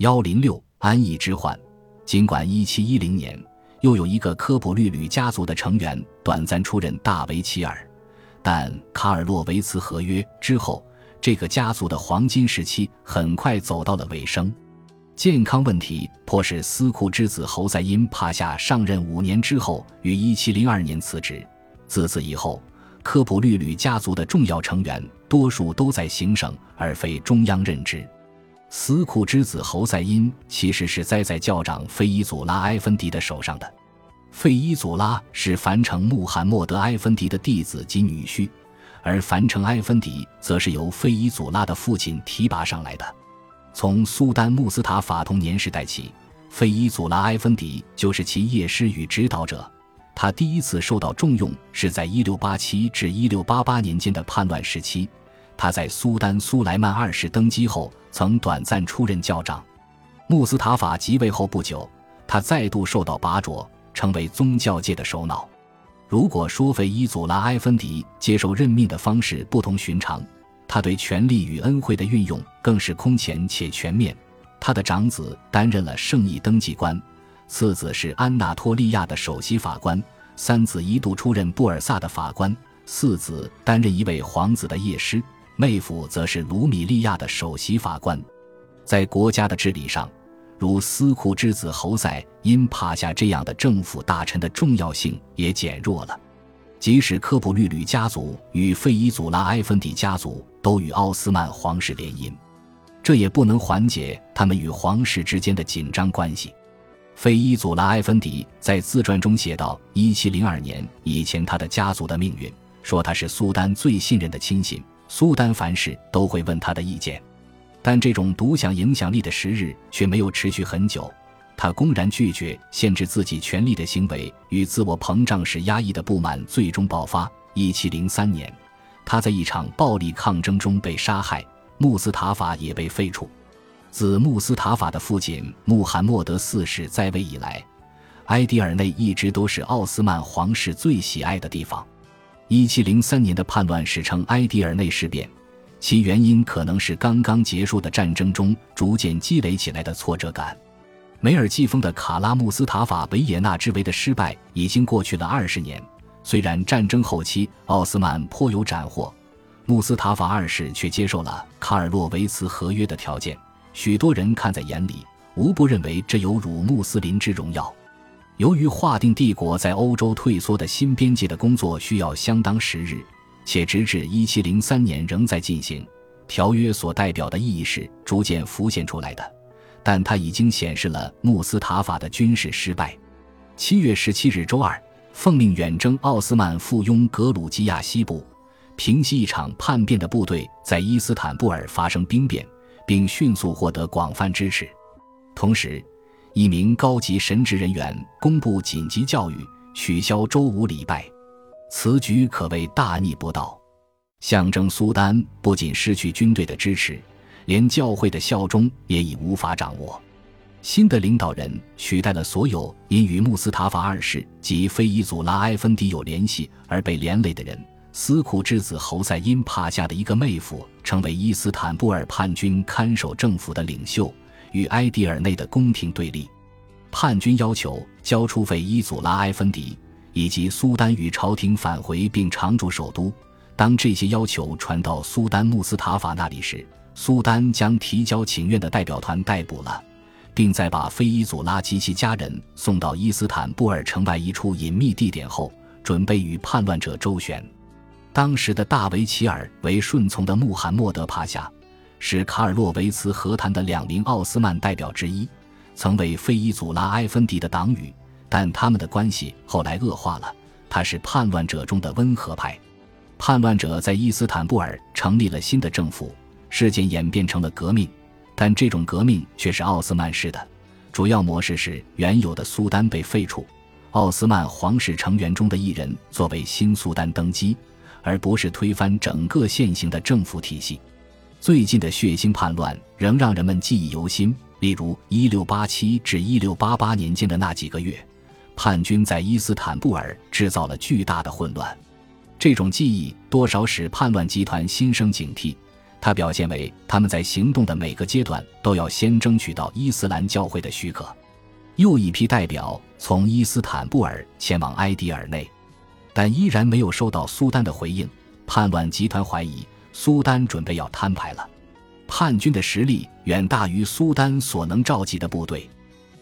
幺零六安逸之患。尽管一七一零年又有一个科普律吕家族的成员短暂出任大维齐尔，但卡尔洛维茨合约之后，这个家族的黄金时期很快走到了尾声。健康问题迫使司库之子侯赛因帕夏上任五年之后于一七零二年辞职。自此以后，科普律吕家族的重要成员多数都在行省而非中央任职。司库之子侯赛因其实是栽在教长费伊祖拉埃芬迪的手上的。费伊祖拉是樊城穆罕默德埃芬迪的弟子及女婿，而樊城埃芬迪则是由费伊祖拉的父亲提拔上来的。从苏丹穆斯塔法童年时代起，费伊祖拉埃芬迪就是其业师与指导者。他第一次受到重用是在1687至1688年间的叛乱时期。他在苏丹苏莱曼二世登基后，曾短暂出任教长。穆斯塔法即位后不久，他再度受到拔擢，成为宗教界的首脑。如果说费伊祖拉埃芬迪接受任命的方式不同寻常，他对权力与恩惠的运用更是空前且全面。他的长子担任了圣意登记官。次子是安纳托利亚的首席法官，三子一度出任布尔萨的法官，四子担任一位皇子的夜师，妹夫则是卢米利亚的首席法官。在国家的治理上，如司库之子侯赛因帕夏这样的政府大臣的重要性也减弱了。即使科普律吕家族与费伊祖拉埃芬迪家族都与奥斯曼皇室联姻，这也不能缓解他们与皇室之间的紧张关系。费伊祖拉埃芬迪在自传中写道：“一七零二年以前，他的家族的命运，说他是苏丹最信任的亲信，苏丹凡事都会问他的意见。但这种独享影响力的时日却没有持续很久。他公然拒绝限制自己权力的行为与自我膨胀时压抑的不满最终爆发。一七零三年，他在一场暴力抗争中被杀害，穆斯塔法也被废除。”自穆斯塔法的父亲穆罕默德四世在位以来，埃迪尔内一直都是奥斯曼皇室最喜爱的地方。1703年的叛乱史称埃迪尔内事变，其原因可能是刚刚结束的战争中逐渐积累起来的挫折感。梅尔季风的卡拉穆斯塔法维也纳之围的失败已经过去了二十年，虽然战争后期奥斯曼颇有斩获，穆斯塔法二世却接受了卡尔洛维茨合约的条件。许多人看在眼里，无不认为这有辱穆斯林之荣耀。由于划定帝国在欧洲退缩的新边界的工作需要相当时日，且直至1703年仍在进行，条约所代表的意义是逐渐浮现出来的。但它已经显示了穆斯塔法的军事失败。七月十七日周二，奉命远征奥斯曼附庸格鲁吉亚西部，平息一场叛变的部队在伊斯坦布尔发生兵变。并迅速获得广泛支持。同时，一名高级神职人员公布紧急教育，取消周五礼拜。此举可谓大逆不道，象征苏丹不仅失去军队的支持，连教会的效忠也已无法掌握。新的领导人取代了所有因与穆斯塔法二世及菲伊祖拉埃芬迪有联系而被连累的人。斯库之子侯赛因帕夏的一个妹夫成为伊斯坦布尔叛军看守政府的领袖，与埃迪尔内的宫廷对立。叛军要求交出费伊祖拉埃芬迪以及苏丹与朝廷返回并常驻首都。当这些要求传到苏丹穆斯塔法那里时，苏丹将提交请愿的代表团逮捕了，并在把费伊祖拉及其家人送到伊斯坦布尔城外一处隐秘地点后，准备与叛乱者周旋。当时的大维齐尔为顺从的穆罕默德帕夏，是卡尔洛维茨和谈的两名奥斯曼代表之一，曾为费伊祖拉埃芬迪的党羽，但他们的关系后来恶化了。他是叛乱者中的温和派，叛乱者在伊斯坦布尔成立了新的政府，事件演变成了革命，但这种革命却是奥斯曼式的，主要模式是原有的苏丹被废除，奥斯曼皇室成员中的一人作为新苏丹登基。而不是推翻整个现行的政府体系。最近的血腥叛乱仍让人们记忆犹新，例如1687至1688年间的那几个月，叛军在伊斯坦布尔制造了巨大的混乱。这种记忆多少使叛乱集团心生警惕，它表现为他们在行动的每个阶段都要先争取到伊斯兰教会的许可。又一批代表从伊斯坦布尔前往埃迪尔内，但依然没有收到苏丹的回应。叛乱集团怀疑苏丹准备要摊牌了。叛军的实力远大于苏丹所能召集的部队。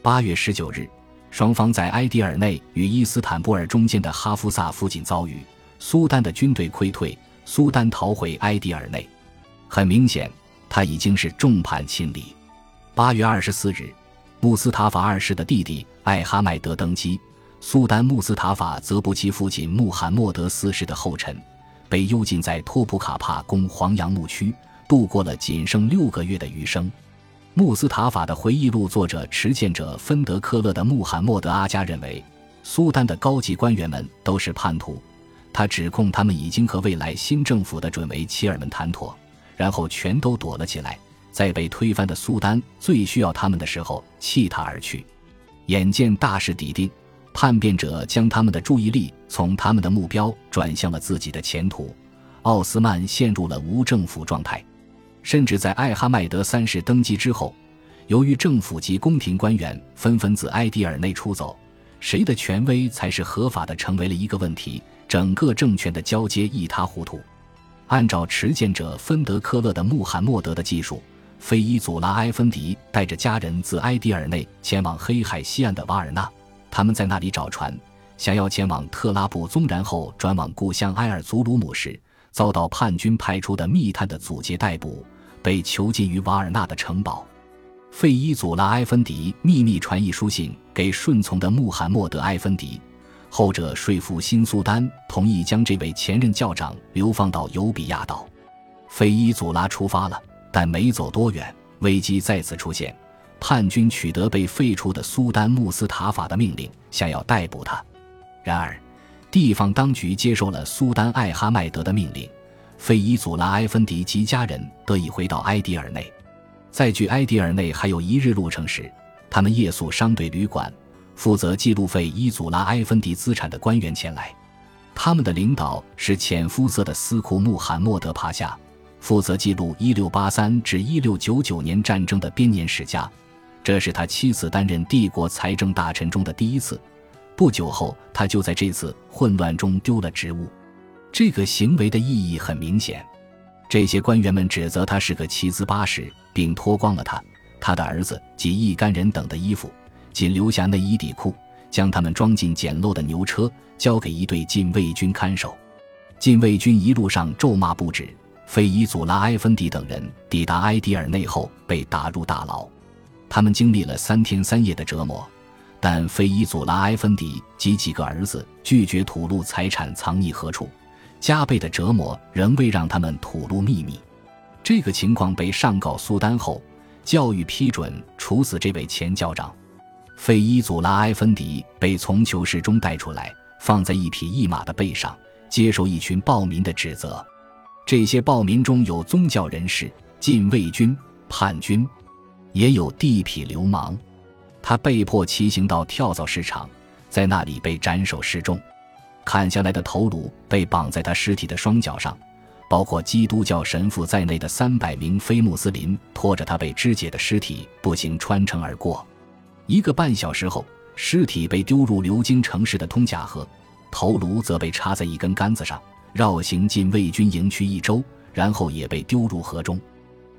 八月十九日，双方在埃迪尔内与伊斯坦布尔中间的哈夫萨附近遭遇，苏丹的军队溃退，苏丹逃回埃迪尔内。很明显，他已经是众叛亲离。八月二十四日，穆斯塔法二世的弟弟艾哈迈德登基，苏丹穆斯塔法则不其父亲穆罕默德四世的后尘，被幽禁在托普卡帕宫黄杨牧区。度过了仅剩六个月的余生。穆斯塔法的回忆录作者持剑者芬德科勒的穆罕默德阿加认为，苏丹的高级官员们都是叛徒。他指控他们已经和未来新政府的准维齐尔们谈妥，然后全都躲了起来，在被推翻的苏丹最需要他们的时候弃他而去。眼见大势已定，叛变者将他们的注意力从他们的目标转向了自己的前途。奥斯曼陷入了无政府状态。甚至在艾哈迈德三世登基之后，由于政府及宫廷官员纷纷自埃迪尔内出走，谁的权威才是合法的，成为了一个问题。整个政权的交接一塌糊涂。按照持剑者芬德科勒的穆罕默德的技术，费伊祖拉埃芬迪带着家人自埃迪尔内前往黑海西岸的瓦尔纳，他们在那里找船，想要前往特拉布宗，然后转往故乡埃尔祖鲁姆时，遭到叛军派出的密探的阻截逮捕。被囚禁于瓦尔纳的城堡，费伊祖拉埃芬迪秘密传译书信给顺从的穆罕默德埃芬迪，后者说服新苏丹同意将这位前任教长流放到尤比亚岛。费伊祖拉出发了，但没走多远，危机再次出现。叛军取得被废除的苏丹穆斯塔法的命令，想要逮捕他。然而，地方当局接受了苏丹艾哈迈德的命令。费伊祖拉埃芬迪及家人得以回到埃迪尔内，在距埃迪尔内还有一日路程时，他们夜宿商队旅馆。负责记录费伊祖拉埃芬迪资产的官员前来，他们的领导是浅肤色的斯库穆罕默德帕夏，负责记录1683至1699年战争的编年史家。这是他七次担任帝国财政大臣中的第一次。不久后，他就在这次混乱中丢了职务。这个行为的意义很明显，这些官员们指责他是个奇兹巴什，并脱光了他、他的儿子及一干人等的衣服，仅留下内衣底裤，将他们装进简陋的牛车，交给一队禁卫军看守。禁卫军一路上咒骂不止。费伊祖拉埃芬迪等人抵达埃迪尔内后被打入大牢，他们经历了三天三夜的折磨，但费伊祖拉埃芬迪及几个儿子拒绝吐露财产藏匿何处。加倍的折磨仍未让他们吐露秘密。这个情况被上告苏丹后，教育批准处死这位前教长。费伊祖拉埃芬迪被从囚室中带出来，放在一匹一马的背上，接受一群暴民的指责。这些暴民中有宗教人士、禁卫军、叛军，也有地痞流氓。他被迫骑行到跳蚤市场，在那里被斩首示众。砍下来的头颅被绑在他尸体的双脚上，包括基督教神父在内的三百名非穆斯林拖着他被肢解的尸体步行穿城而过。一个半小时后，尸体被丢入流经城市的通贾河，头颅则被插在一根杆子上，绕行进卫军营区一周，然后也被丢入河中。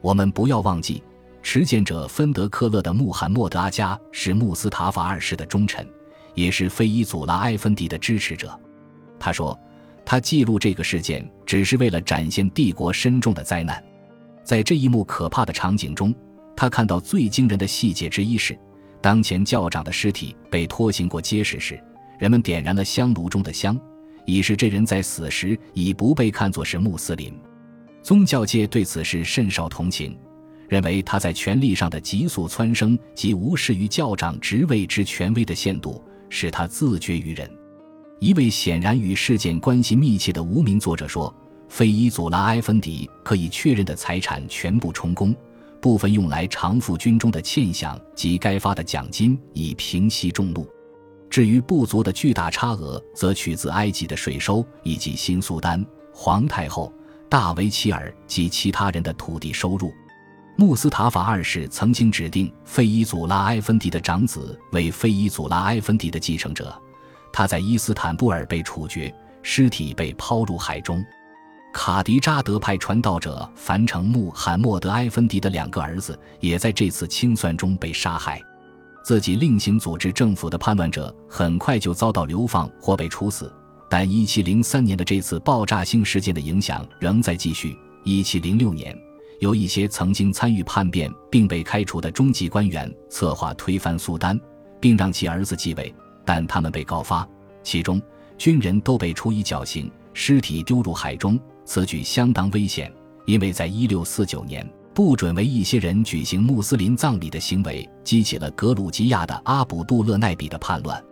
我们不要忘记，持剑者芬德科勒的穆罕默德阿加是穆斯塔法二世的忠臣，也是非伊祖拉埃芬迪的支持者。他说：“他记录这个事件，只是为了展现帝国深重的灾难。在这一幕可怕的场景中，他看到最惊人的细节之一是，当前教长的尸体被拖行过街市时，人们点燃了香炉中的香，以示这人在死时已不被看作是穆斯林。宗教界对此事甚少同情，认为他在权力上的急速蹿升及无视于教长职位之权威的限度，使他自绝于人。”一位显然与事件关系密切的无名作者说：“费伊祖拉埃芬迪可以确认的财产全部充公，部分用来偿付军中的欠饷及该发的奖金，以平息众怒。至于不足的巨大差额，则取自埃及的税收以及新苏丹皇太后、大维齐尔及其他人的土地收入。穆斯塔法二世曾经指定费伊祖拉埃芬迪的长子为费伊祖拉埃芬迪的继承者，他在伊斯坦布尔被处决，尸体被抛入海中。卡迪扎德派传道者樊城穆罕默德埃芬迪的两个儿子也在这次清算中被杀害。自己另行组织政府的叛乱者很快就遭到流放或被处死。但1703年的这次爆炸性事件的影响仍在继续。1706年，有一些曾经参与叛变并被开除的中级官员策划推翻苏丹，并让其儿子继位，但他们被告发，其中军人都被处以绞刑，尸体丢入海中。此举相当危险，因为在1649年不准为一些人举行穆斯林葬礼的行为激起了格鲁吉亚的阿卜杜勒奈比的叛乱。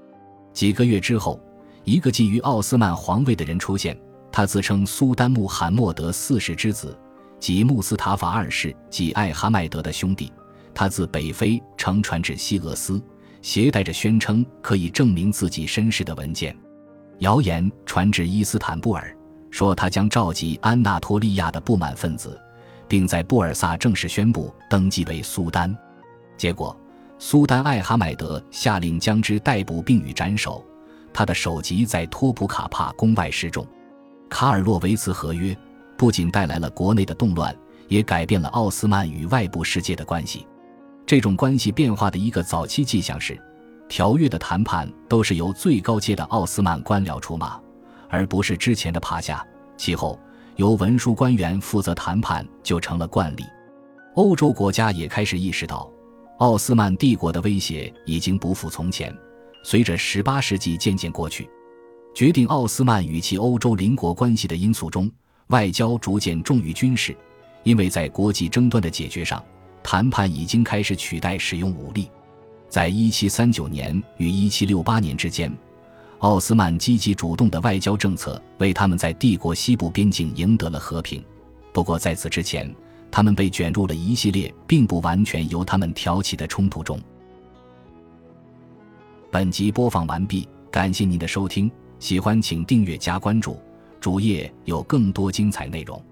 几个月之后。一个觊觎奥斯曼皇位的人出现，他自称苏丹穆罕默德四世之子，即穆斯塔法二世及艾哈迈德的兄弟。他自北非乘船至西俄斯，携带着宣称可以证明自己身世的文件。谣言传至伊斯坦布尔，说他将召集安纳托利亚的不满分子，并在布尔萨正式宣布登基为苏丹。结果，苏丹艾哈迈德下令将之逮捕并予斩首。他的首级在托普卡帕宫外示众。卡尔洛维茨合约不仅带来了国内的动乱，也改变了奥斯曼与外部世界的关系。这种关系变化的一个早期迹象是，条约的谈判都是由最高阶的奥斯曼官僚出马，而不是之前的帕夏。其后，由文书官员负责谈判就成了惯例。欧洲国家也开始意识到，奥斯曼帝国的威胁已经不复从前。随着十八世纪渐渐过去，决定奥斯曼与其欧洲邻国关系的因素中，外交逐渐重于军事，因为在国际争端的解决上，谈判已经开始取代使用武力。在一七三九年与一七六八年之间，奥斯曼积极主动的外交政策为他们在帝国西部边境赢得了和平。不过在此之前，他们被卷入了一系列并不完全由他们挑起的冲突中。本集播放完毕，感谢您的收听，喜欢请订阅加关注，主页有更多精彩内容。